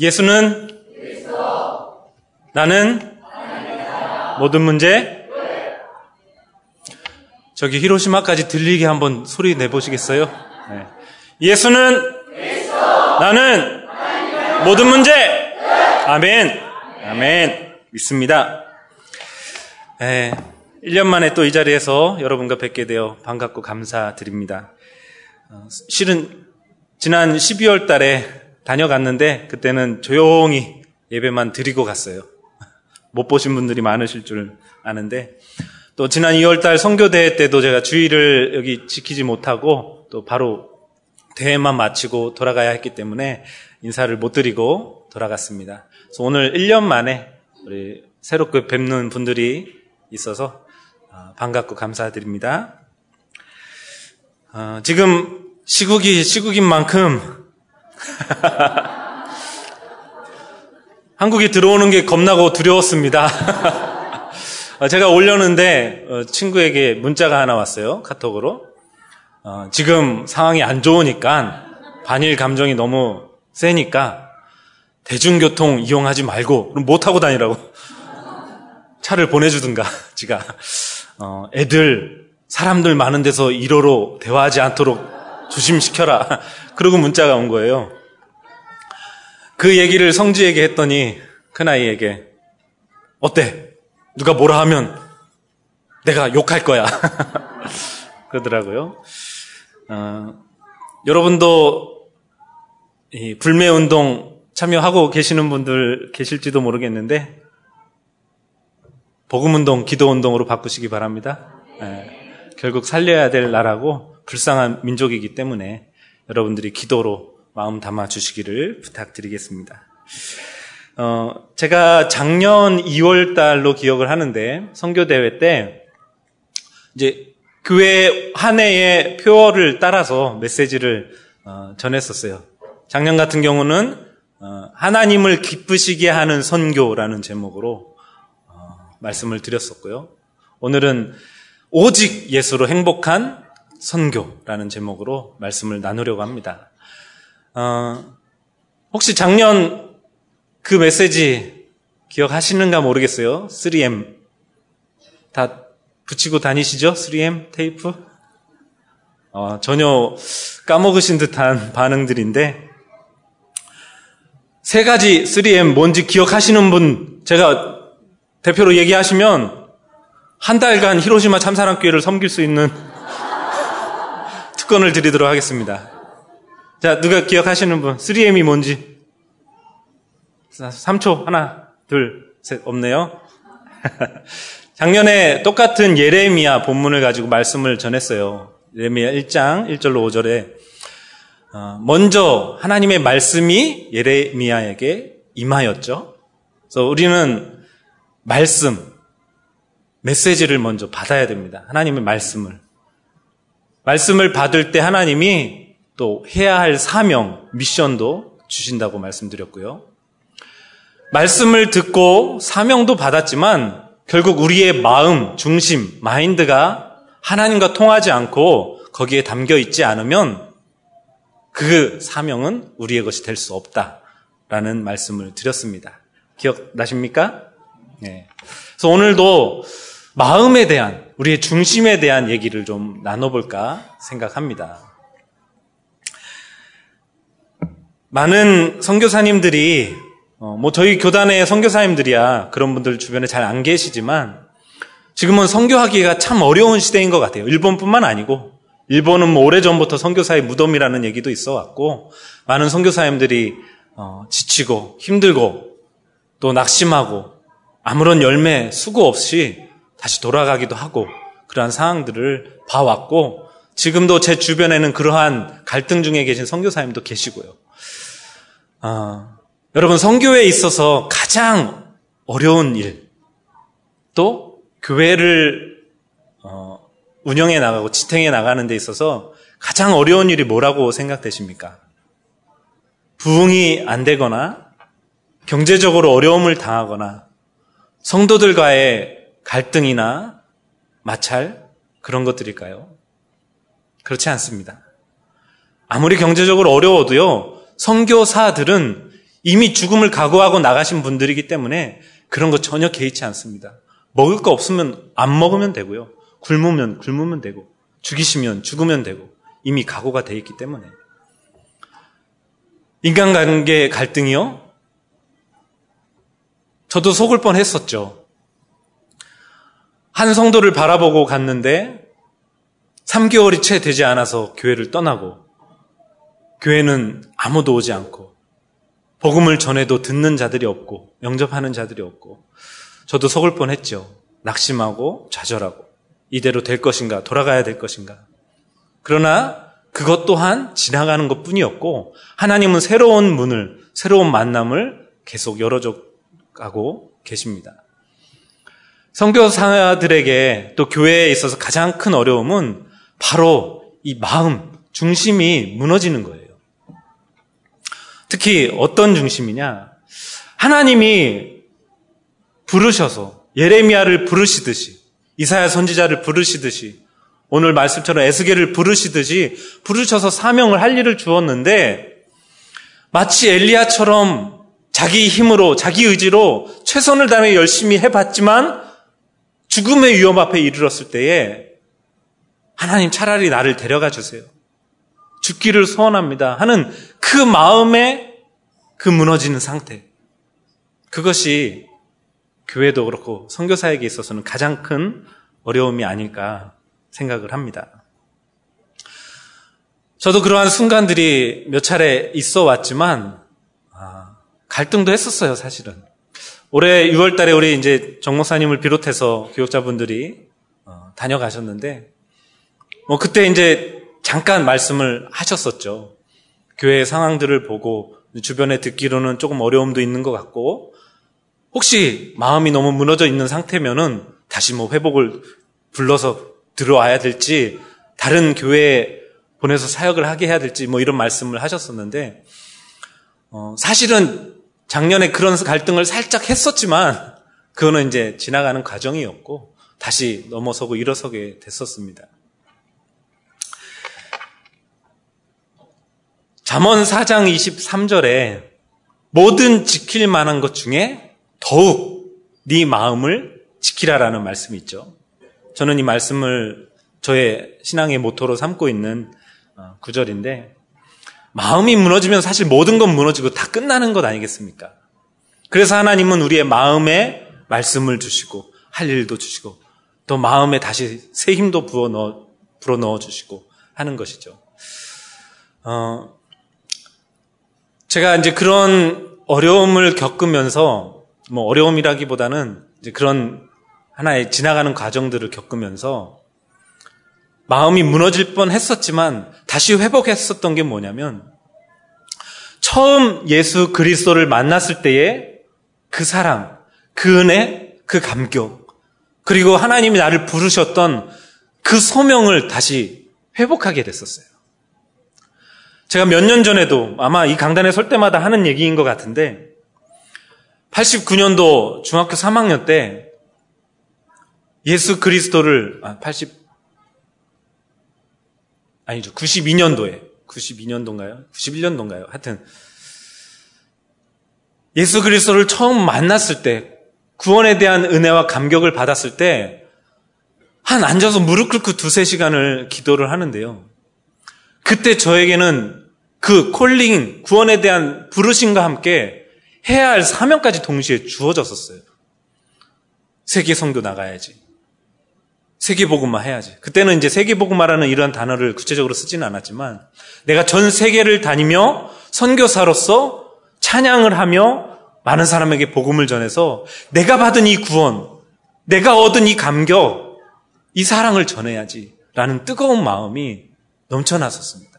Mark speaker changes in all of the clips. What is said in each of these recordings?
Speaker 1: 예수는 나는 모든 문제 저기 히로시마까지 들리게 한번 소리 내보시겠어요? 네. 예수는 나는 모든 문제 아멘 아멘 믿습니다. 네. 1년 만에 또 이 자리에서 여러분과 뵙게 되어 반갑고 감사드립니다. 어, 실은 지난 12월 달에 다녀갔는데 그때는 조용히 예배만 드리고 갔어요. 못 보신 분들이 많으실 줄 아는데 또 지난 2월 달 선교대회 때도 제가 주의를 여기 지키지 못하고 또 바로 대회만 마치고 돌아가야 했기 때문에 인사를 못 드리고 돌아갔습니다. 그래서 오늘 1년 만에 우리 새롭게 뵙는 분들이 있어서 어, 반갑고 감사드립니다. 어, 지금 시국이 시국인 만큼 한국에 들어오는 게 겁나고 두려웠습니다. 어, 제가 올렸는데 친구에게 문자가 하나 왔어요. 카톡으로. 지금 상황이 안 좋으니까 반일 감정이 너무 세니까 대중교통 이용하지 말고 못 타고 다니라고 차를 보내주든가 어, 애들 사람들 많은 데서 1호로 대화하지 않도록 조심시켜라. 그러고 문자가 온 거예요. 그 얘기를 성지에게 했더니 큰아이에게 어때? 누가 뭐라 하면 내가 욕할 거야. 그러더라고요. 어, 여러분도 이 불매 운동 참여하고 계시는 분들 계실지도 모르겠는데 복음 운동, 기도 운동으로 바꾸시기 바랍니다. 예, 결국 살려야 될 나라고 불쌍한 민족이기 때문에 여러분들이 기도로 마음 담아 주시기를 부탁드리겠습니다. 어, 제가 작년 2월 달로 기억을 하는데 선교 대회 때 이제 교회 한 해의 표어를 따라서 메시지를 어, 전했었어요. 작년 같은 경우는 어, 하나님을 기쁘시게 하는 선교라는 제목으로 말씀을 드렸었고요. 오늘은 오직 예수로 행복한 선교라는 제목으로 말씀을 나누려고 합니다. 어, 혹시 작년 그 메시지 기억하시는가 모르겠어요. 3M. 다 붙이고 다니시죠? 3M 테이프? 어, 전혀 까먹으신 듯한 반응들인데, 세 가지 3M 뭔지 기억하시는 분, 제가 대표로 얘기하시면 한 달간 히로시마 참사랑교회를 섬길 수 있는 특권을 드리도록 하겠습니다. 자, 누가 기억하시는 분? 3M이 뭔지? 3초. 하나, 둘, 셋. 없네요. 작년에 똑같은 예레미야 본문을 가지고 말씀을 전했어요. 예레미야 1장 1절로 5절에 어, 먼저 하나님의 말씀이 예레미야에게 임하였죠. 그래서 우리는 말씀, 메시지를 먼저 받아야 됩니다. 하나님의 말씀을. 말씀을 받을 때 하나님이 또 해야 할 사명, 미션도 주신다고 말씀드렸고요. 말씀을 듣고 사명도 받았지만 결국 우리의 마음, 중심, 마인드가 하나님과 통하지 않고 거기에 담겨 있지 않으면 그 사명은 우리의 것이 될 수 없다라는 말씀을 드렸습니다. 기억나십니까? 네. 그래서 오늘도 마음에 대한, 우리의 중심에 대한 얘기를 좀 나눠볼까 생각합니다. 많은 선교사님들이, 어, 뭐 저희 교단의 선교사님들이야 그런 분들 주변에 잘 안 계시지만 지금은 선교하기가 참 어려운 시대인 것 같아요. 일본뿐만 아니고 일본은 뭐 오래 전부터 선교사의 무덤이라는 얘기도 있어 왔고 많은 선교사님들이 어, 지치고 힘들고 또 낙심하고 아무런 열매, 수고 없이 다시 돌아가기도 하고 그러한 상황들을 봐왔고 지금도 제 주변에는 그러한 갈등 중에 계신 선교사님도 계시고요. 어, 여러분 선교에 있어서 가장 어려운 일, 또 교회를 어, 운영해 나가고 지탱해 나가는 데 있어서 가장 어려운 일이 뭐라고 생각되십니까? 부흥이 안 되거나 경제적으로 어려움을 당하거나 성도들과의 갈등이나 마찰 그런 것들일까요? 그렇지 않습니다. 아무리 경제적으로 어려워도요, 성교사들은 이미 죽음을 각오하고 나가신 분들이기 때문에 그런 거 전혀 개의치 않습니다. 먹을 거 없으면 안 먹으면 되고요. 굶으면 굶으면 되고 죽이시면 죽으면 되고 이미 각오가 돼 있기 때문에 인간관계 갈등이요. 저도 속을 뻔 했었죠. 한 성도를 바라보고 갔는데 3개월이 채 되지 않아서 교회를 떠나고 교회는 아무도 오지 않고 복음을 전해도 듣는 자들이 없고 영접하는 자들이 없고 저도 속을 뻔했죠. 낙심하고 좌절하고 이대로 될 것인가 돌아가야 될 것인가. 그러나 그것 또한 지나가는 것 뿐이었고 하나님은 새로운 문을 새로운 만남을 계속 열어줘 가고 계십니다. 성교사들에게 또 교회에 있어서 가장 큰 어려움은 바로 이 마음, 중심이 무너지는 거예요. 특히 어떤 중심이냐? 하나님이 부르셔서 예레미야를 부르시듯이 이사야 선지자를 부르시듯이 오늘 말씀처럼 에스겔을 부르시듯이 부르셔서 사명을 할 일을 주었는데 마치 엘리야처럼 자기 힘으로 자기 의지로 최선을 다해 열심히 해봤지만 죽음의 위험 앞에 이르렀을 때에 하나님 차라리 나를 데려가 주세요. 죽기를 소원합니다. 하는 그 마음에 그 무너지는 상태. 그것이 교회도 그렇고 선교사에게 있어서는 가장 큰 어려움이 아닐까 생각을 합니다. 저도 그러한 순간들이 몇 차례 있어 왔지만 아, 갈등도 했었어요, 사실은. 올해 6월 달에 우리 이제 정 목사님을 비롯해서 교육자분들이 어, 다녀가셨는데, 뭐 그때 이제 잠깐 말씀을 하셨었죠. 교회의 상황들을 보고 주변에 듣기로는 조금 어려움도 있는 것 같고, 혹시 마음이 너무 무너져 있는 상태면은 다시 뭐 회복을 불러서 들어와야 될지, 다른 교회에 보내서 사역을 하게 해야 될지 뭐 이런 말씀을 하셨었는데, 어, 사실은 작년에 그런 갈등을 살짝 했었지만 그거는 이제 지나가는 과정이었고 다시 넘어서고 일어서게 됐었습니다. 잠언 4장 23절에 모든 지킬 만한 것 중에 더욱 네 마음을 지키라라는 말씀이 있죠. 저는 이 말씀을 저의 신앙의 모토로 삼고 있는 어, 구절인데 마음이 무너지면 사실 모든 건 무너지고 다 끝나는 것 아니겠습니까? 그래서 하나님은 우리의 마음에 말씀을 주시고 할 일도 주시고 또 마음에 다시 새 힘도 부어 넣어, 불어 넣어 주시고 하는 것이죠. 어, 제가 이제 그런 어려움을 겪으면서 뭐 어려움이라기보다는 이제 그런 하나의 지나가는 과정들을 겪으면서 마음이 무너질 뻔 했었지만 다시 회복했었던 게 뭐냐면 처음 예수 그리스도를 만났을 때의 그 사랑, 그 은혜, 그 감격, 그리고 하나님이 나를 부르셨던 그 소명을 다시 회복하게 됐었어요. 제가 몇 년 전에도 아마 이 강단에 설 때마다 하는 얘기인 것 같은데 89년도 중학교 3학년 때 예수 그리스도를 아, 80 아니죠. 92년도에. 92년도인가요? 91년도인가요? 하여튼 예수 그리스도를 처음 만났을 때 구원에 대한 은혜와 감격을 받았을 때 한 앉아서 무릎 꿇고 두세 시간을 기도를 하는데요. 그때 저에게는 그 콜링, 구원에 대한 부르심과 함께 해야 할 사명까지 동시에 주어졌었어요. 세계 성도 나가야지. 세계복음화 해야지. 그때는 이제 세계복음화라는 이런 단어를 구체적으로 쓰지는 않았지만 내가 전 세계를 다니며 선교사로서 찬양을 하며 많은 사람에게 복음을 전해서 내가 받은 이 구원, 내가 얻은 이 감격, 이 사랑을 전해야지. 라는 뜨거운 마음이 넘쳐났었습니다.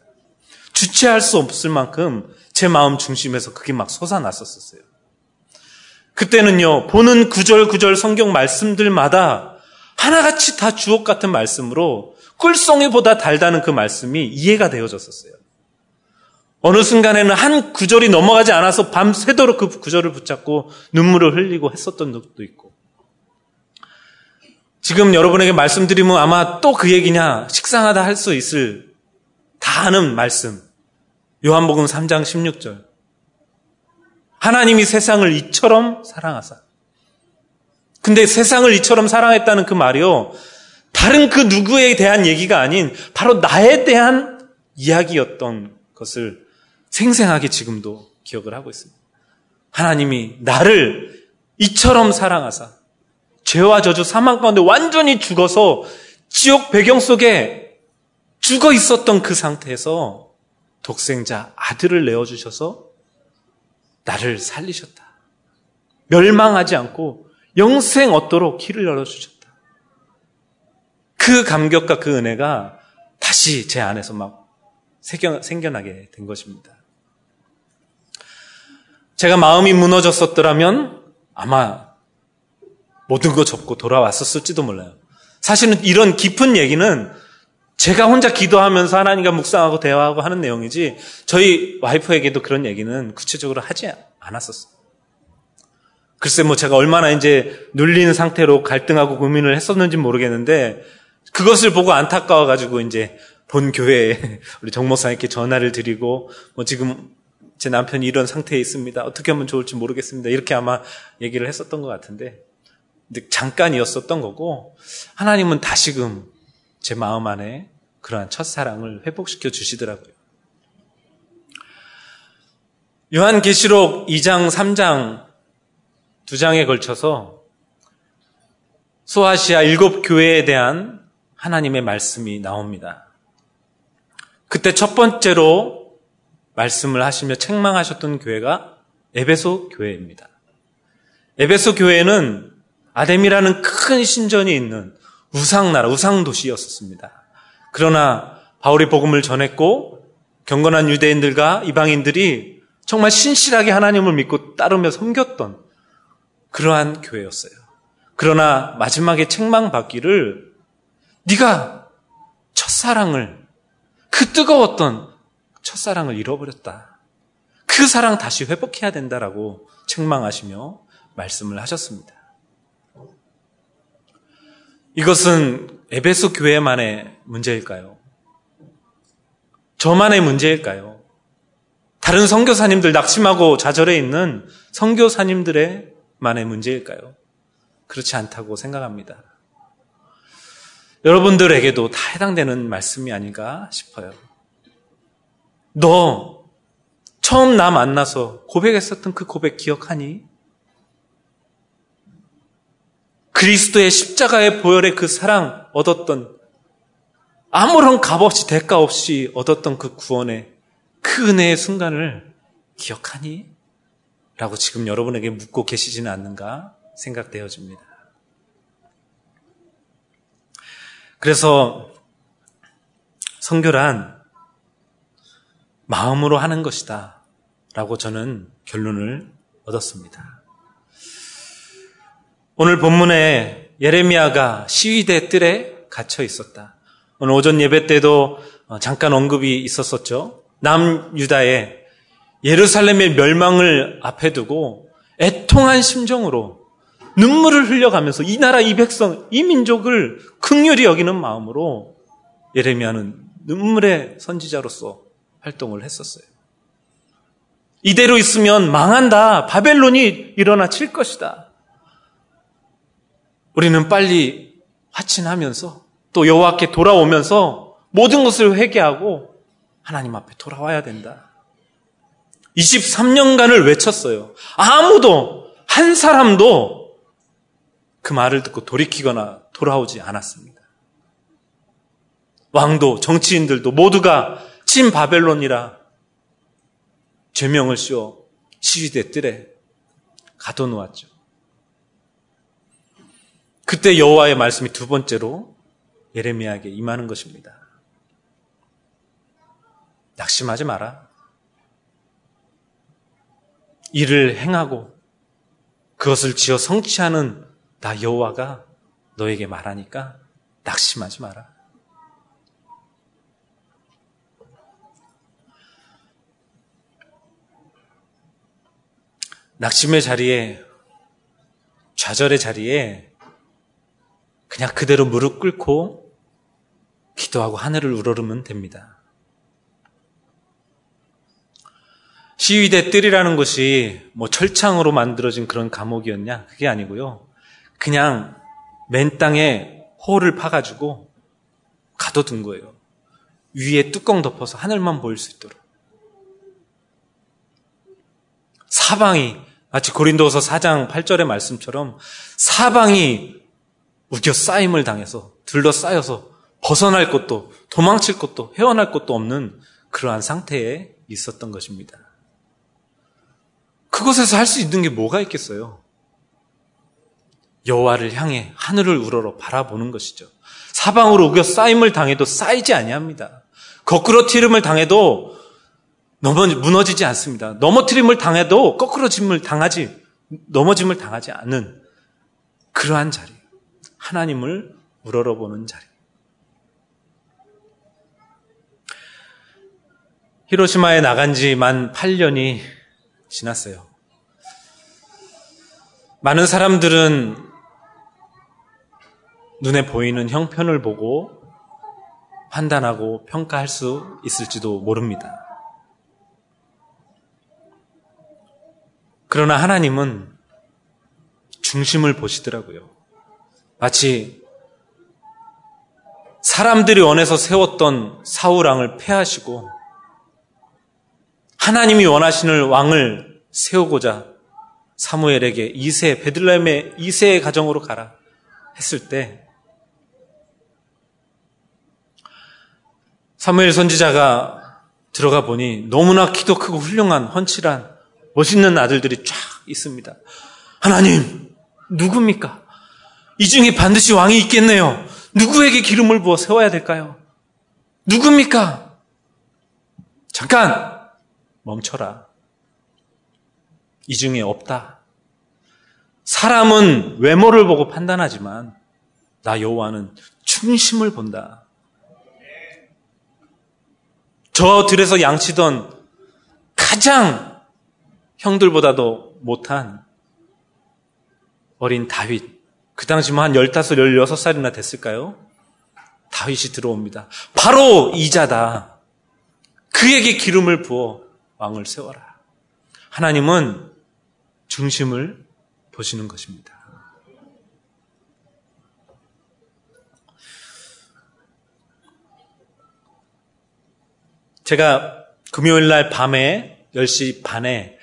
Speaker 1: 주체할 수 없을 만큼 제 마음 중심에서 그게 막 솟아났었어요. 그때는요, 보는 구절구절 성경 말씀들마다 하나같이 다 주옥 같은 말씀으로 꿀송이보다 달다는 그 말씀이 이해가 되어졌었어요. 어느 순간에는 한 구절이 넘어가지 않아서 밤새도록 그 구절을 붙잡고 눈물을 흘리고 했었던 적도 있고. 지금 여러분에게 말씀드리면 아마 또 그 얘기냐, 식상하다 할 수 있을 다 아는 말씀. 요한복음 3장 16절. 하나님이 세상을 이처럼 사랑하사. 근데 세상을 이처럼 사랑했다는 그 말이요. 다른 그 누구에 대한 얘기가 아닌 바로 나에 대한 이야기였던 것을 생생하게 지금도 기억을 하고 있습니다. 하나님이 나를 이처럼 사랑하사 죄와 저주 사망 가운데 완전히 죽어서 지옥 배경 속에 죽어 있었던 그 상태에서 독생자 아들을 내어 주셔서 나를 살리셨다. 멸망하지 않고 영생 얻도록 길을 열어주셨다. 그 감격과 그 은혜가 다시 제 안에서 막 생겨나게 된 것입니다. 제가 마음이 무너졌었더라면 아마 모든 거 접고 돌아왔었을지도 몰라요. 사실은 이런 깊은 얘기는 제가 혼자 기도하면서 하나님과 묵상하고 대화하고 하는 내용이지 저희 와이프에게도 그런 얘기는 구체적으로 하지 않았었어요. 글쎄 뭐 제가 얼마나 이제 눌린 상태로 갈등하고 고민을 했었는지 모르겠는데 그것을 보고 안타까워 가지고 이제 본 교회에 우리 정 목사님께 전화를 드리고 뭐 지금 제 남편이 이런 상태에 있습니다. 어떻게 하면 좋을지 모르겠습니다. 이렇게 아마 얘기를 했었던 것 같은데, 근데 잠깐이었었던 거고, 하나님은 다시금 제 마음 안에 그러한 첫사랑을 회복시켜 주시더라고요. 요한계시록 2장, 3장, 두 장에 걸쳐서 소아시아 일곱 교회에 대한 하나님의 말씀이 나옵니다. 그때 첫 번째로 말씀을 하시며 책망하셨던 교회가 에베소 교회입니다. 에베소 교회는 아뎀이라는 큰 신전이 있는 우상나라, 우상도시였었습니다. 그러나 바울이 복음을 전했고 경건한 유대인들과 이방인들이 정말 신실하게 하나님을 믿고 따르며 섬겼던 그러한 교회였어요. 그러나 마지막에 책망받기를 네가 첫사랑을 그 뜨거웠던 첫사랑을 잃어버렸다. 그 사랑 다시 회복해야 된다라고 책망하시며 말씀을 하셨습니다. 이것은 에베소 교회만의 문제일까요? 저만의 문제일까요? 다른 선교사님들 낙심하고 좌절해 있는 선교사님들의 만의 문제일까요? 그렇지 않다고 생각합니다. 여러분들에게도 다 해당되는 말씀이 아닌가 싶어요. 너 처음 나 만나서 고백했었던 그 고백 기억하니? 그리스도의 십자가의 보혈의 그 사랑 얻었던 아무런 값 없이 대가 없이 얻었던 그 구원의 그 은혜의 순간을 기억하니? 라고 지금 여러분에게 묻고 계시지는 않는가 생각되어집니다. 그래서 성교란 마음으로 하는 것이다. 라고 저는 결론을 얻었습니다. 오늘 본문에 예레미야가 시위대 뜰에 갇혀 있었다. 오늘 오전 예배 때도 어, 잠깐 언급이 있었었죠. 남유다의 예루살렘의 멸망을 앞에 두고 애통한 심정으로 눈물을 흘려가면서 이 나라 이 백성 이 민족을 극렬히 여기는 마음으로 예레미야는 눈물의 선지자로서 활동을 했었어요. 이대로 있으면 망한다. 바벨론이 일어나 칠 것이다. 우리는 빨리 화친하면서 또 여호와께 돌아오면서 모든 것을 회개하고 하나님 앞에 돌아와야 된다. 23년간을 외쳤어요. 아무도 한 사람도 그 말을 듣고 돌이키거나 돌아오지 않았습니다. 왕도 정치인들도 모두가 친 바벨론이라 죄명을 씌워 시위대 뜰에 가둬놓았죠. 그때 여호와의 말씀이 두 번째로 예레미야에게 임하는 것입니다. 낙심하지 마라. 일을 행하고 그것을 지어 성취하는 나 여호와가 너에게 말하니까 낙심하지 마라. 낙심의 자리에, 좌절의 자리에 그냥 그대로 무릎 꿇고 기도하고 하늘을 우러르면 됩니다. 시위대 뜰이라는 것이 뭐 철창으로 만들어진 그런 감옥이었냐? 그게 아니고요. 그냥 맨 땅에 홀을 파가지고 가둬둔 거예요. 위에 뚜껑 덮어서 하늘만 보일 수 있도록. 사방이 마치 고린도서 4장 8절의 말씀처럼 사방이 우겨 쌓임을 당해서 둘러싸여서 벗어날 것도 도망칠 것도 헤어날 것도 없는 그러한 상태에 있었던 것입니다. 그곳에서 할 수 있는 게 뭐가 있겠어요? 여호와를 향해 하늘을 우러러 바라보는 것이죠. 사방으로 우겨 쌓임을 당해도 쌓이지 아니합니다. 거꾸로 티름을 당해도 무너지지 않습니다. 넘어뜨림을 당해도 거꾸로짐을 당하지 넘어짐을 당하지 않는 그러한 자리. 하나님을 우러러 보는 자리. 히로시마에 나간 지만 8년이 지났어요. 많은 사람들은 눈에 보이는 형편을 보고 판단하고 평가할 수 있을지도 모릅니다. 그러나 하나님은 중심을 보시더라고요. 마치 사람들이 원해서 세웠던 사우랑을 폐하시고 하나님이 원하시는 왕을 세우고자 사무엘에게 이세 베들레헴의 이세의 가정으로 가라 했을 때 사무엘 선지자가 들어가 보니 너무나 키도 크고 훌륭한 헌칠한 멋있는 아들들이 쫙 있습니다. 하나님 누굽니까? 이 중에 반드시 왕이 있겠네요. 누구에게 기름을 부어 세워야 될까요? 누굽니까? 잠깐 멈춰라. 이 중에 없다. 사람은 외모를 보고 판단하지만 나 여호와는 중심을 본다. 저 들에서 양치던 가장 형들보다도 못한 어린 다윗. 그 당시 뭐한 15, 16살이나 됐을까요? 다윗이 들어옵니다. 바로 이자다. 그에게 기름을 부어 왕을 세워라. 하나님은 중심을 보시는 것입니다. 제가 금요일 날 밤에 10시 반에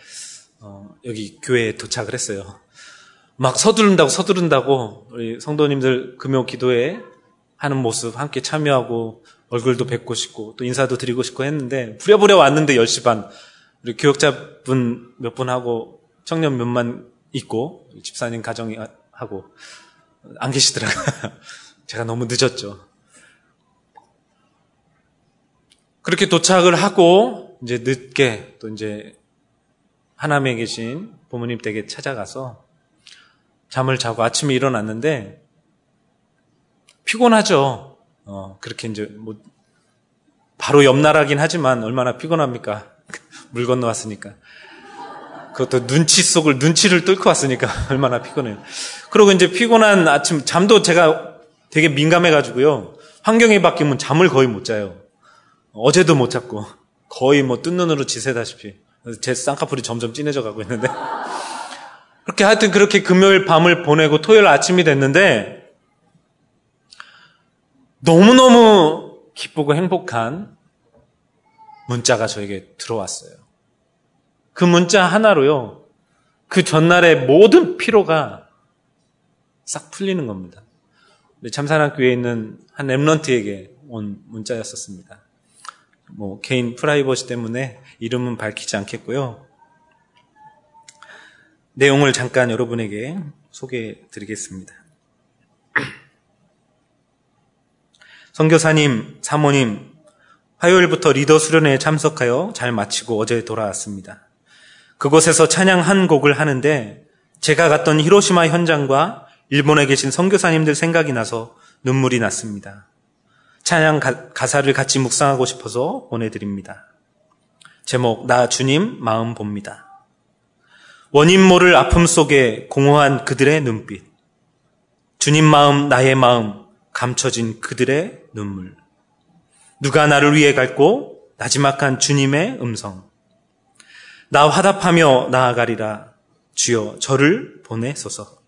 Speaker 1: 어, 여기 교회에 도착을 했어요. 막 서두른다고 서두른다고 우리 성도님들 금요 기도에 하는 모습 함께 참여하고 얼굴도 뵙고 싶고 또 인사도 드리고 싶고 했는데 부랴부랴 왔는데 10시 반 우리 교역자분 몇 분 하고 청년 몇만 있고 집사님 가정이 하고 안 계시더라고요. 제가 너무 늦었죠. 그렇게 도착을 하고 이제 늦게 또 이제 하남에 계신 부모님 댁에 찾아가서 잠을 자고 아침에 일어났는데 피곤하죠. 어, 그렇게 이제 뭐 바로 옆 나라긴 하지만 얼마나 피곤합니까? 물 건너왔으니까. 그것도 눈치 속을, 눈치를 뚫고 왔으니까 얼마나 피곤해요. 그리고 이제 피곤한 아침, 잠도 제가 되게 민감해가지고요. 환경이 바뀌면 잠을 거의 못 자요. 어제도 못 잤고, 거의 뭐 뜬 눈으로 지새다시피. 제 쌍꺼풀이 점점 진해져 가고 있는데. 그렇게 하여튼 그렇게 금요일 밤을 보내고 토요일 아침이 됐는데, 너무너무 기쁘고 행복한 문자가 저에게 들어왔어요. 그 문자 하나로요. 그 전날의 모든 피로가 싹 풀리는 겁니다. 참사랑교회에 있는 한 랩런트에게 온 문자였었습니다. 뭐 개인 프라이버시 때문에 이름은 밝히지 않겠고요. 내용을 잠깐 여러분에게 소개해 드리겠습니다. 선교사님, 사모님, 화요일부터 리더 수련회에 참석하여 잘 마치고 어제 돌아왔습니다. 그곳에서 찬양 한 곡을 하는데 제가 갔던 히로시마 현장과 일본에 계신 선교사님들 생각이 나서 눈물이 났습니다. 찬양 가, 사를 같이 묵상하고 싶어서 보내드립니다. 제목 나 주님 마음 봅니다. 원인 모를 아픔 속에 공허한 그들의 눈빛. 주님 마음 나의 마음 감춰진 그들의 눈물. 누가 나를 위해 갈고 나지막한 주님의 음성. 나 화답하며 나아가리라. 주여 저를 보내소서.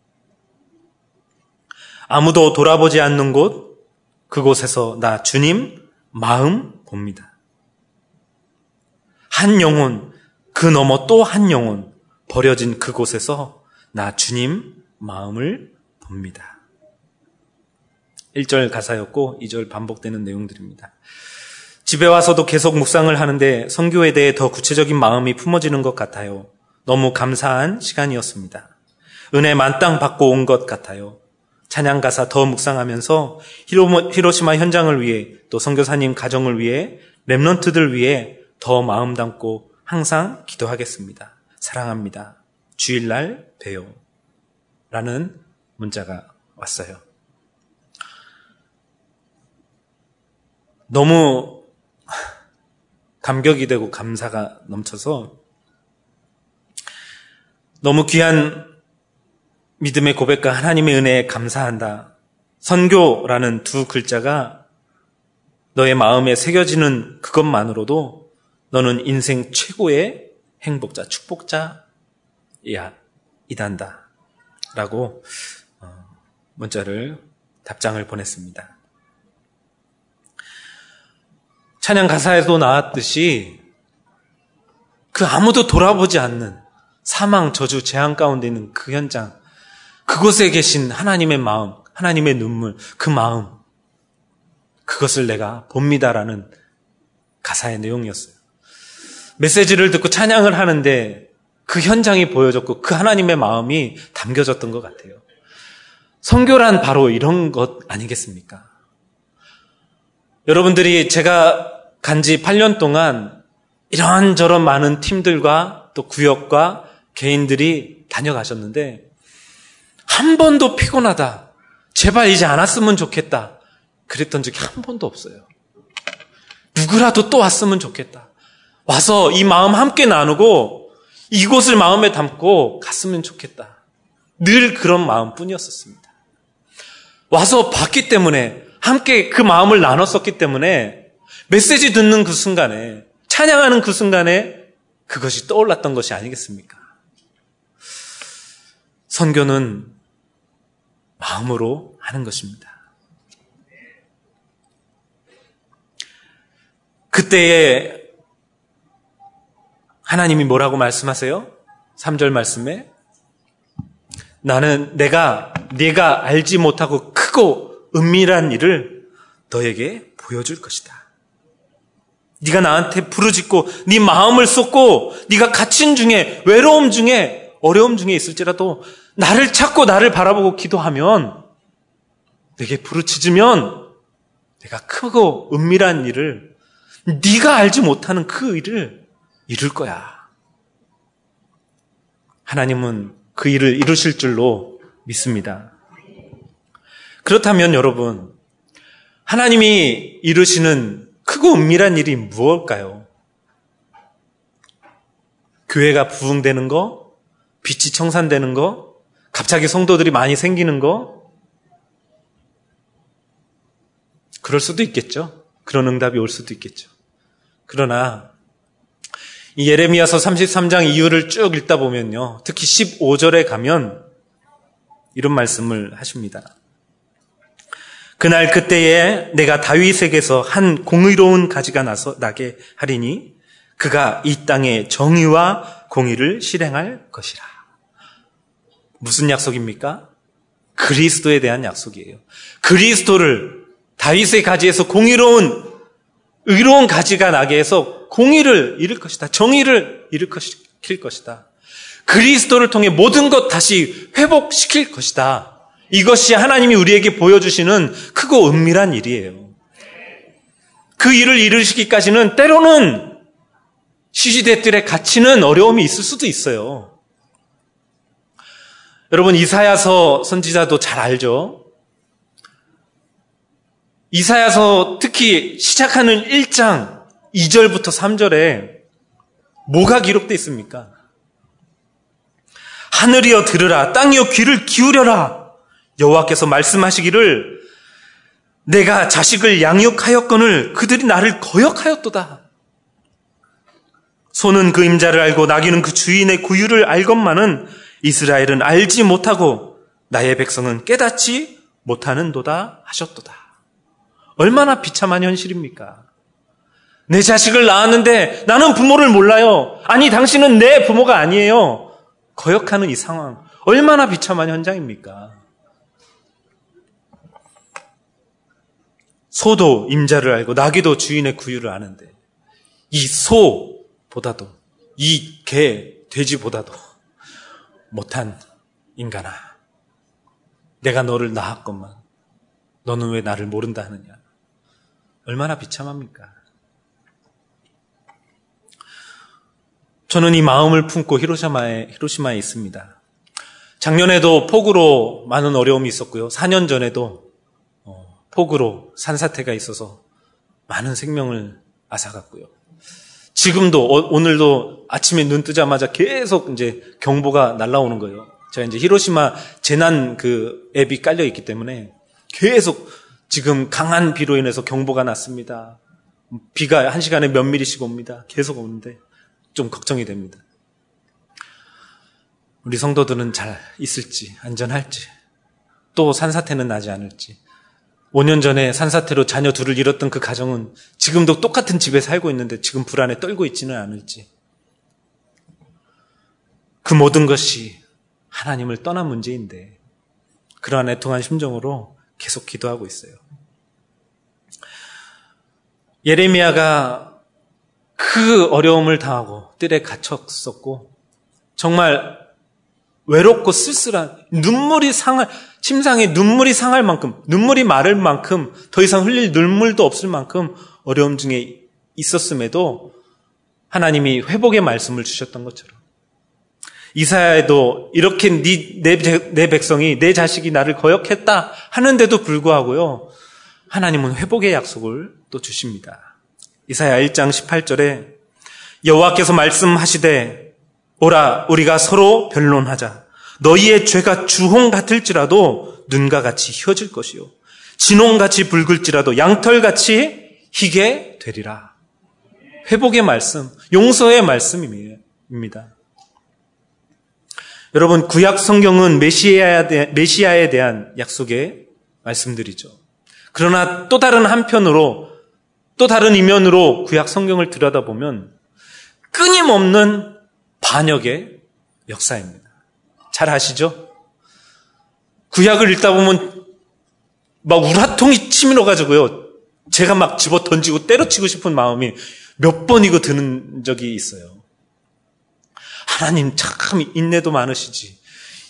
Speaker 1: 아무도 돌아보지 않는 곳, 그곳에서 나 주님 마음 봅니다. 한 영혼, 그 너머 또 한 영혼, 버려진 그곳에서 나 주님 마음을 봅니다. 1절 가사였고 2절 반복되는 내용들입니다. 집에 와서도 계속 묵상을 하는데 성교에 대해 더 구체적인 마음이 품어지는 것 같아요. 너무 감사한 시간이었습니다. 은혜 만땅 받고 온 것 같아요. 찬양 가사 더 묵상하면서 히로시마 현장을 위해 또 선교사님 가정을 위해 랩런트들 위해 더 마음 담고 항상 기도하겠습니다. 사랑합니다. 주일날 봬요. 라는 문자가 왔어요. 너무 감격이 되고 감사가 넘쳐서 너무 귀한 믿음의 고백과 하나님의 은혜에 감사한다. 선교라는 두 글자가 너의 마음에 새겨지는 그것만으로도 너는 인생 최고의 행복자, 축복자야, 이단다. 라고 어, 문자를, 답장을 보냈습니다. 찬양 가사에도 나왔듯이 그 아무도 돌아보지 않는 사망, 저주, 재앙 가운데 있는 그 현장, 그곳에 계신 하나님의 마음, 하나님의 눈물, 그 마음, 그것을 내가 봅니다라는 가사의 내용이었어요. 메시지를 듣고 찬양을 하는데 그 현장이 보여졌고 그 하나님의 마음이 담겨졌던 것 같아요. 성교란 바로 이런 것 아니겠습니까? 여러분들이 제가 간 지 8년 동안 이런저런 많은 팀들과 또 구역과 개인들이 다녀가셨는데 한 번도 피곤하다. 제발 이제 안 왔으면 좋겠다. 그랬던 적이 한 번도 없어요. 누구라도 또 왔으면 좋겠다. 와서 이 마음 함께 나누고 이곳을 마음에 담고 갔으면 좋겠다. 늘 그런 마음뿐이었었습니다. 와서 봤기 때문에 함께 그 마음을 나눴었기 때문에 메시지 듣는 그 순간에 찬양하는 그 순간에 그것이 떠올랐던 것이 아니겠습니까? 선교는 마음으로 하는 것입니다. 그때에 하나님이 뭐라고 말씀하세요? 3절 말씀에 나는 내가 네가 알지 못하고 크고 은밀한 일을 너에게 보여줄 것이다. 네가 나한테 부르짖고 네 마음을 쏟고 네가 갇힌 중에 외로움 중에 어려움 중에 있을지라도 나를 찾고 나를 바라보고 기도하면 내게 부르짖으면 내가 크고 은밀한 일을 네가 알지 못하는 그 일을 이룰 거야. 하나님은 그 일을 이루실 줄로 믿습니다. 그렇다면 여러분, 하나님이 이루시는 크고 은밀한 일이 무엇일까요? 교회가 부흥되는 거, 빛이 청산되는 거, 갑자기 성도들이 많이 생기는 거? 그럴 수도 있겠죠. 그런 응답이 올 수도 있겠죠. 그러나 이 예레미야서 33장 이유를 쭉 읽다 보면요. 특히 15절에 가면 이런 말씀을 하십니다. 그날 그때에 내가 다윗에게서 한 공의로운 가지가 나서 나게 하리니 그가 이 땅에 정의와 공의를 실행할 것이라. 무슨 약속입니까? 그리스도에 대한 약속이에요. 그리스도를 다윗의 가지에서 공의로운 의로운 가지가 나게 해서 공의를 이룰 것이다. 정의를 일으킬 것이다. 그리스도를 통해 모든 것 다시 회복시킬 것이다. 이것이 하나님이 우리에게 보여주시는 크고 은밀한 일이에요. 그 일을 이루시기까지는 때로는 시시대들의 가치는 어려움이 있을 수도 있어요. 여러분 이사야서 선지자도 잘 알죠? 이사야서 특히 시작하는 1장 2절부터 3절에 뭐가 기록되어 있습니까? 하늘이여 들으라 땅이여 귀를 기울여라 여호와께서 말씀하시기를 내가 자식을 양육하였거늘 그들이 나를 거역하였도다. 소는 그 임자를 알고 나귀는 그 주인의 구유를 알건만은 이스라엘은 알지 못하고 나의 백성은 깨닫지 못하는도다 하셨도다. 얼마나 비참한 현실입니까? 내 자식을 낳았는데 나는 부모를 몰라요. 아니, 당신은 내 부모가 아니에요. 거역하는 이 상황. 얼마나 비참한 현장입니까? 소도 임자를 알고 나귀도 주인의 구유를 아는데 이 소보다도 이 개, 돼지보다도 못한 인간아. 내가 너를 낳았건만 너는 왜 나를 모른다 하느냐. 얼마나 비참합니까? 저는 이 마음을 품고 히로시마에, 히로시마에 있습니다. 작년에도 폭우로 많은 어려움이 있었고요. 4년 전에도 어, 폭우로 산사태가 있어서 많은 생명을 앗아갔고요. 지금도 어, 오늘도 아침에 눈 뜨자마자 계속 이제 경보가 날라오는 거예요. 제가 이제 히로시마 재난 그 앱이 깔려 있기 때문에 계속 지금 강한 비로 인해서 경보가 났습니다. 비가 한 시간에 몇 미리씩 옵니다. 계속 오는데 좀 걱정이 됩니다. 우리 성도들은 잘 있을지, 안전할지, 또 산사태는 나지 않을지. 5년 전에 산사태로 자녀 둘을 잃었던 그 가정은 지금도 똑같은 집에 살고 있는데 지금 불안에 떨고 있지는 않을지. 그 모든 것이 하나님을 떠난 문제인데 그러한 애통한 심정으로 계속 기도하고 있어요. 예레미야가 그 어려움을 당하고 뜰에 갇혔었고 정말 외롭고 쓸쓸한 눈물이 상할 침상에 눈물이 상할 만큼 눈물이 마를 만큼 더 이상 흘릴 눈물도 없을 만큼 어려움 중에 있었음에도 하나님이 회복의 말씀을 주셨던 것처럼 이사야에도 이렇게 네, 내, 내 백성이 내 자식이 나를 거역했다 하는데도 불구하고요 하나님은 회복의 약속을 또 주십니다. 이사야 1장 18절에 여호와께서 말씀하시되 오라 우리가 서로 변론하자 너희의 죄가 주홍 같을지라도 눈과 같이 휘어질 것이요 진홍같이 붉을지라도 양털같이 희게 되리라. 회복의 말씀, 용서의 말씀입니다. 여러분 구약 성경은 메시아에 대한 약속의 말씀들이죠. 그러나 또 다른 한편으로 또 다른 이면으로 구약 성경을 들여다보면 끊임없는 반역의 역사입니다. 잘 아시죠? 구약을 읽다 보면 막 우라통이 치밀어 가지고요. 제가 막 집어 던지고 때려치고 싶은 마음이 몇 번이고 드는 적이 있어요. 하나님 참 인내도 많으시지.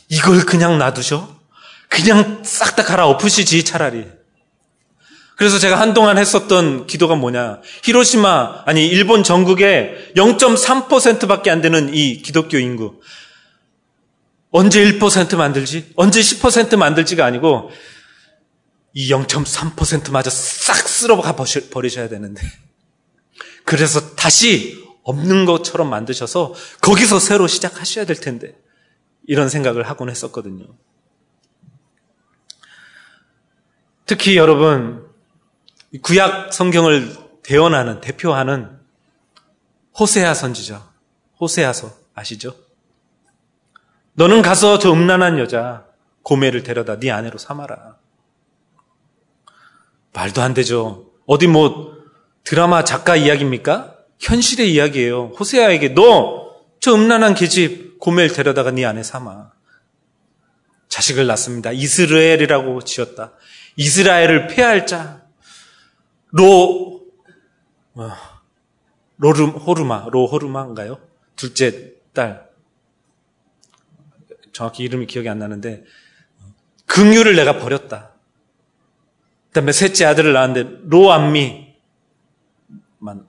Speaker 1: 이걸 그냥 놔두셔? 그냥 싹 다 갈아엎으시지 차라리. 그래서 제가 한동안 했었던 기도가 뭐냐. 히로시마, 아니, 일본 전국에 0.3%밖에 안 되는 이 기독교 인구. 언제 1% 만들지? 언제 10% 만들지가 아니고, 이 0.3%마저 싹 쓸어가 버리셔야 되는데. 그래서 다시 없는 것처럼 만드셔서 거기서 새로 시작하셔야 될 텐데. 이런 생각을 하곤 했었거든요. 특히 여러분, 구약 성경을 대언하는, 대표하는 호세아 선지자, 호세아서 아시죠? 너는 가서 저 음란한 여자 고매를 데려다 네 아내로 삼아라. 말도 안 되죠. 어디 뭐 드라마 작가 이야기입니까? 현실의 이야기예요. 호세아에게 너 저 음란한 계집 고매를 데려다가 네 아내 삼아. 자식을 낳습니다. 이스라엘이라고 지었다. 이스라엘을 폐할 자. 로, 어, 로르, 호르마, 로 호르마인가요? 둘째 딸. 정확히 이름이 기억이 안 나는데, 긍유를 내가 버렸다. 그 다음에 셋째 아들을 낳았는데, 로암미. 만,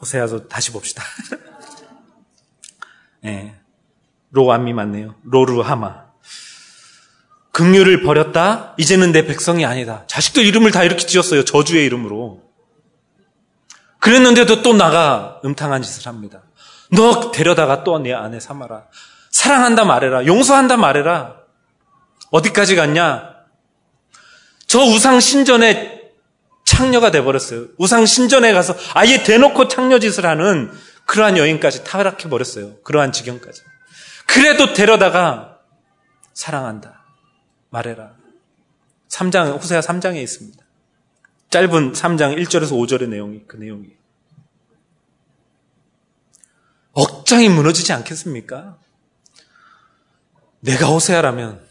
Speaker 1: 호세아서 다시 봅시다. 예. 네. 로암미 맞네요. 로르하마. 긍휼을 버렸다. 이제는 내 백성이 아니다. 자식도 이름을 다 이렇게 지었어요. 저주의 이름으로. 그랬는데도 또 나가 음탕한 짓을 합니다. 너 데려다가 또내 아내 삼아라. 사랑한다 말해라. 용서한다 말해라. 어디까지 갔냐? 저 우상 신전에 창녀가 돼버렸어요. 우상 신전에 가서 아예 대놓고 창녀 짓을 하는 그러한 여인까지 타락해 버렸어요. 그러한 지경까지. 그래도 데려다가 사랑한다. 말해라. 3장, 호세아 3장에 있습니다. 짧은 3장 1절에서 5절의 내용이 그 내용이. 억장이 무너지지 않겠습니까? 내가 호세아라면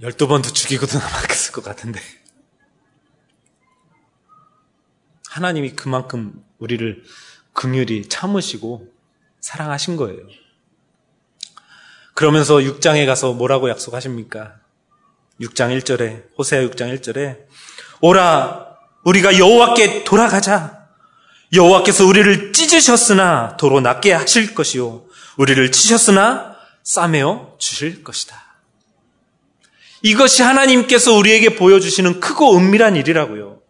Speaker 1: 12번도 죽이고도 남았을 것 같은데. 하나님이 그만큼 우리를 긍휼히 참으시고 사랑하신 거예요. 그러면서 6장에 가서 뭐라고 약속하십니까? 6장 1절에 호세아 6장 1절에 오라 우리가 여호와께 돌아가자. 여호와께서 우리를 찢으셨으나 도로 낫게 하실 것이요 우리를 치셨으나 싸매어 주실 것이다. 이것이 하나님께서 우리에게 보여주시는 크고 은밀한 일이라고요.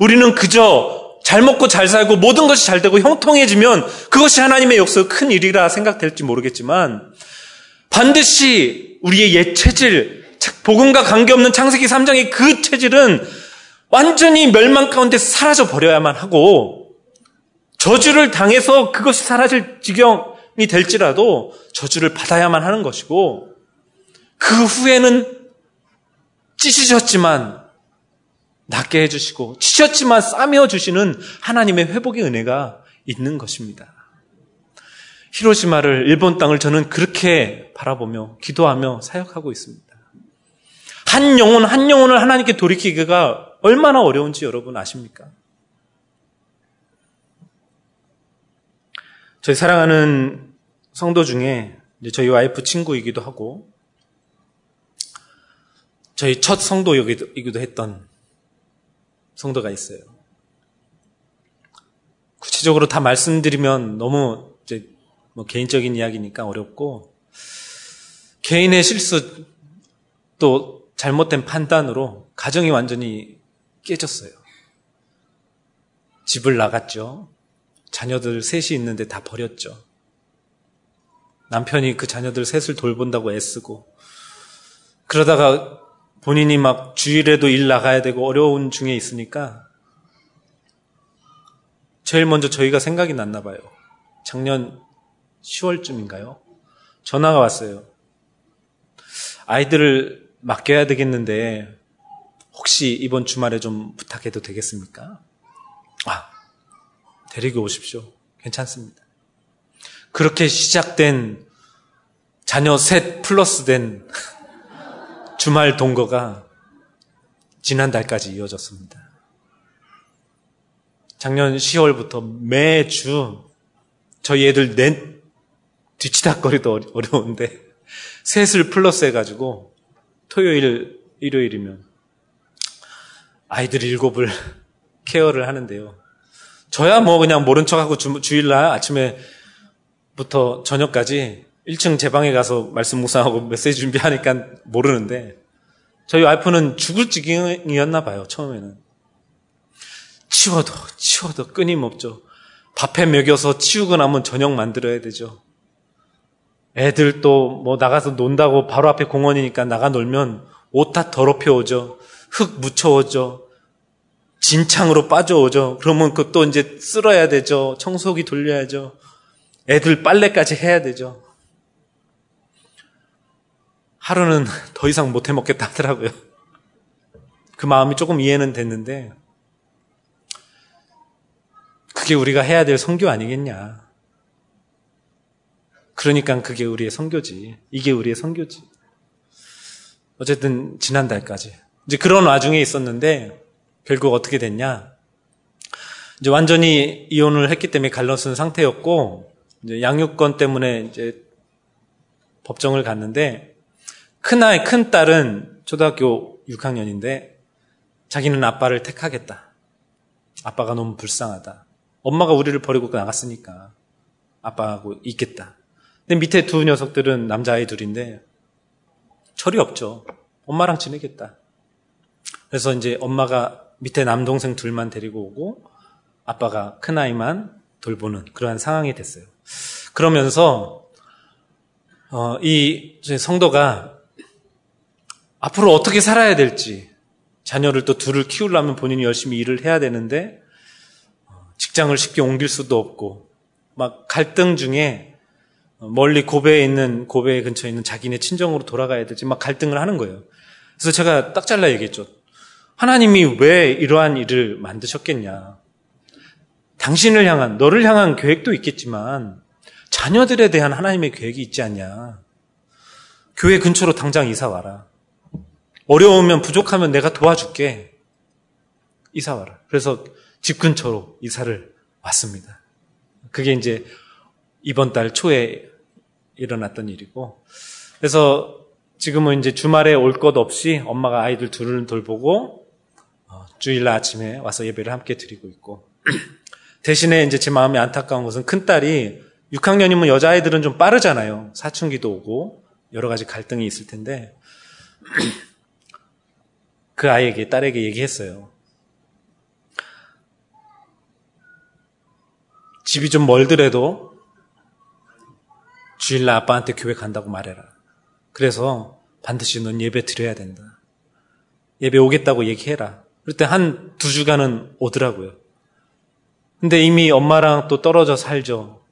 Speaker 1: 우리는 그저 잘 먹고 잘 살고 모든 것이 잘 되고 형통해지면 그것이 하나님의 역사 큰 일이라 생각될지 모르겠지만 반드시 우리의 옛 체질, 복음과 관계없는 창세기 3장의 그 체질은 완전히 멸망 가운데 사라져 버려야만 하고 저주를 당해서 그것이 사라질 지경이 될지라도 저주를 받아야만 하는 것이고 그 후에는 찢으셨지만 낫게 해주시고 치셨지만 싸매어 주시는 하나님의 회복의 은혜가 있는 것입니다. 히로시마를 일본 땅을 저는 그렇게 바라보며 기도하며 사역하고 있습니다. 한 영혼 한 영혼을 하나님께 돌이키기가 얼마나 어려운지 여러분 아십니까? 저희 사랑하는 성도 중에 저희 와이프 친구이기도 하고 저희 첫 성도이기도 했던 성도가 있어요. 구체적으로 다 말씀드리면 너무 뭐 개인적인 이야기니까 어렵고 개인의 실수 또 잘못된 판단으로 가정이 완전히 깨졌어요. 집을 나갔죠. 자녀들 셋이 있는데 다 버렸죠. 남편이 그 자녀들 셋을 돌본다고 애쓰고 그러다가 본인이 막 주일에도 일 나가야 되고 어려운 중에 있으니까 제일 먼저 저희가 생각이 났나 봐요. 작년 10월쯤인가요? 전화가 왔어요. 아이들을 맡겨야 되겠는데 혹시 이번 주말에 좀 부탁해도 되겠습니까? 아, 데리고 오십시오. 괜찮습니다. 그렇게 시작된 자녀 셋 플러스 된 주말 동거가 지난달까지 이어졌습니다. 작년 10월부터 매주 저희 애들 낸 뒤치다거리도 어려운데 셋을 플러스 해가지고 토요일, 일요일이면 아이들 일곱을 케어를 하는데요. 저야 뭐 그냥 모른 척하고 주, 주일날 아침에부터 저녁까지 1층 제 방에 가서 말씀 묵상하고 메시지 준비하니까 모르는데 저희 와이프는 죽을 지경이었나 봐요, 처음에는. 치워도, 치워도 끊임없죠. 밥해 먹여서 치우고 나면 저녁 만들어야 되죠. 애들 또 뭐 나가서 논다고 바로 앞에 공원이니까 나가 놀면 옷다 더럽혀 오죠. 흙 묻혀 오죠. 진창으로 빠져 오죠. 그러면 그것도 이제 쓸어야 되죠. 청소기 돌려야죠. 애들 빨래까지 해야 되죠. 하루는 더 이상 못 해 먹겠다 하더라고요. 그 마음이 조금 이해는 됐는데, 그게 우리가 해야 될 성교 아니겠냐. 그러니까 그게 우리의 성교지. 이게 우리의 성교지. 어쨌든 지난달까지. 이제 그런 와중에 있었는데, 결국 어떻게 됐냐. 이제 완전히 이혼을 했기 때문에 갈라쓴 상태였고, 이제 양육권 때문에 이제 법정을 갔는데, 큰 아이, 큰 딸은 초등학교 6학년인데 자기는 아빠를 택하겠다. 아빠가 너무 불쌍하다. 엄마가 우리를 버리고 나갔으니까 아빠하고 있겠다. 근데 밑에 두 녀석들은 남자아이 둘인데 철이 없죠. 엄마랑 지내겠다. 그래서 이제 엄마가 밑에 남동생 둘만 데리고 오고 아빠가 큰 아이만 돌보는 그러한 상황이 됐어요. 그러면서 어, 이 성도가 앞으로 어떻게 살아야 될지, 자녀를 또 둘을 키우려면 본인이 열심히 일을 해야 되는데, 직장을 쉽게 옮길 수도 없고 막 갈등 중에 멀리 고베에 있는 고베 근처에 있는 자기네 친정으로 돌아가야 되지 막 갈등을 하는 거예요. 그래서 제가 딱 잘라 얘기했죠. 하나님이 왜 이러한 일을 만드셨겠냐? 당신을 향한 너를 향한 계획도 있겠지만 자녀들에 대한 하나님의 계획이 있지 않냐? 교회 근처로 당장 이사 와라. 어려우면 부족하면 내가 도와줄게. 이사 와라. 그래서 집 근처로 이사를 왔습니다. 그게 이제 이번 달 초에 일어났던 일이고. 그래서 지금은 이제 주말에 올 것 없이 엄마가 아이들 둘을 돌보고 어, 주일날 아침에 와서 예배를 함께 드리고 있고. 대신에 이제 제 마음이 안타까운 것은 큰 딸이 6학년이면 여자아이들은 좀 빠르잖아요. 사춘기도 오고 여러 가지 갈등이 있을 텐데 그 아이에게 딸에게 얘기했어요. 집이 좀 멀더라도 주일날 아빠한테 교회 간다고 말해라. 그래서 반드시 넌 예배 드려야 된다. 예배 오겠다고 얘기해라. 그럴 때한 두 주간은 오더라고요. 근데 이미 엄마랑 또 떨어져 살죠.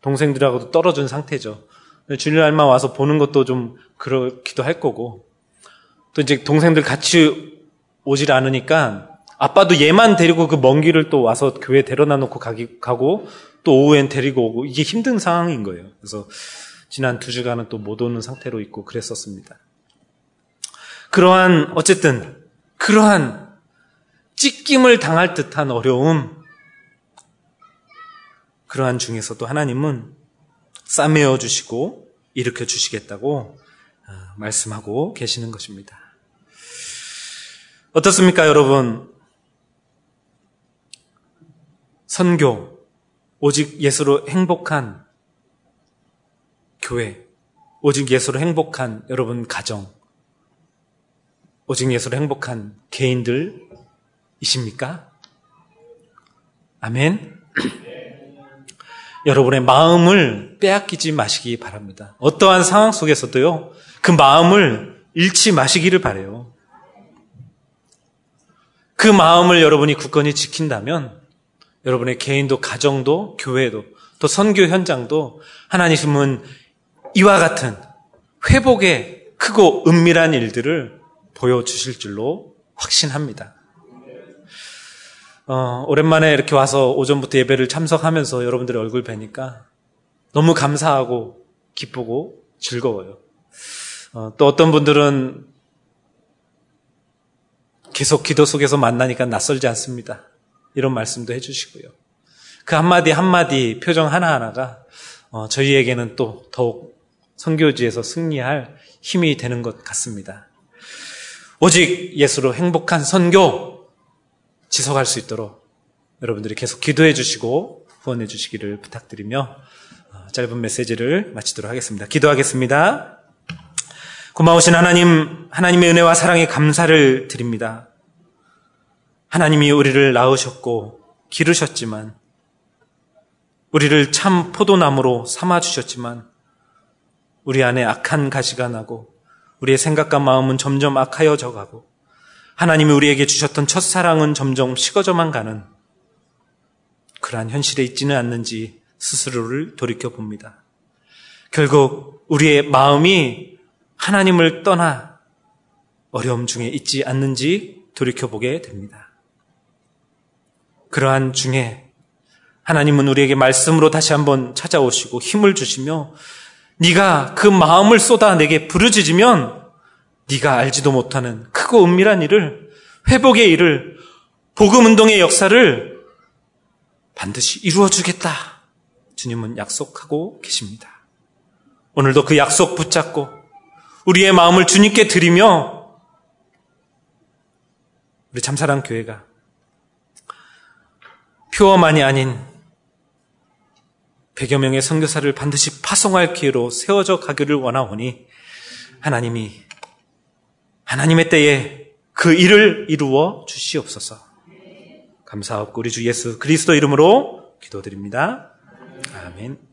Speaker 1: 동생들하고도 떨어진 상태죠. 주일날만 와서 보는 것도 좀 그렇기도 할 거고. 또 이제 동생들 같이 오질 않으니까 아빠도 얘만 데리고 그 먼 길을 또 와서 교회 데려다 놓고 가기, 가고 또 오후엔 데리고 오고 이게 힘든 상황인 거예요. 그래서 지난 두 주간은 또 못 오는 상태로 있고 그랬었습니다. 그러한 어쨌든 그러한 찢김을 당할 듯한 어려움 그러한 중에서도 하나님은 싸매어 주시고 일으켜 주시겠다고 어, 말씀하고 계시는 것입니다. 어떻습니까, 여러분? 선교, 오직 예수로 행복한 교회, 오직 예수로 행복한 여러분 가정, 오직 예수로 행복한 개인들이십니까? 아멘. 여러분의 마음을 빼앗기지 마시기 바랍니다. 어떠한 상황 속에서도요, 그 마음을 잃지 마시기를 바래요. 그 마음을 여러분이 굳건히 지킨다면 여러분의 개인도 가정도 교회도 또 선교 현장도 하나님은 이와 같은 회복의 크고 은밀한 일들을 보여주실 줄로 확신합니다. 어, 오랜만에 이렇게 와서 오전부터 예배를 참석하면서 여러분들의 얼굴 뵈니까 너무 감사하고 기쁘고 즐거워요. 어, 또 어떤 분들은 계속 기도 속에서 만나니까 낯설지 않습니다. 이런 말씀도 해주시고요. 그 한마디 한마디 표정 하나하나가 어, 저희에게는 또 더욱 선교지에서 승리할 힘이 되는 것 같습니다. 오직 예수로 행복한 선교 지속할 수 있도록 여러분들이 계속 기도해 주시고 후원해 주시기를 부탁드리며 어, 짧은 메시지를 마치도록 하겠습니다. 기도하겠습니다. 고마우신 하나님, 하나님의 은혜와 사랑에 감사를 드립니다. 하나님이 우리를 낳으셨고 기르셨지만 우리를 참 포도나무로 삼아 주셨지만 우리 안에 악한 가시가 나고 우리의 생각과 마음은 점점 악하여져 가고 하나님이 우리에게 주셨던 첫사랑은 점점 식어져만 가는 그러한 현실에 있지는 않는지 스스로를 돌이켜 봅니다. 결국 우리의 마음이 하나님을 떠나 어려움 중에 있지 않는지 돌이켜 보게 됩니다. 그러한 중에 하나님은 우리에게 말씀으로 다시 한번 찾아오시고 힘을 주시며 네가 그 마음을 쏟아 내게 부르짖으면 네가 알지도 못하는 크고 은밀한 일을 회복의 일을 복음 운동의 역사를 반드시 이루어 주겠다. 주님은 약속하고 계십니다. 오늘도 그 약속 붙잡고 우리의 마음을 주님께 드리며 우리 참사랑 교회가 표어만이 아닌 100여 명의 선교사를 반드시 파송할 기회로 세워져 가기를 원하오니 하나님이 하나님의 때에 그 일을 이루어 주시옵소서. 감사하고 우리 주 예수 그리스도 이름으로 기도드립니다. 아멘.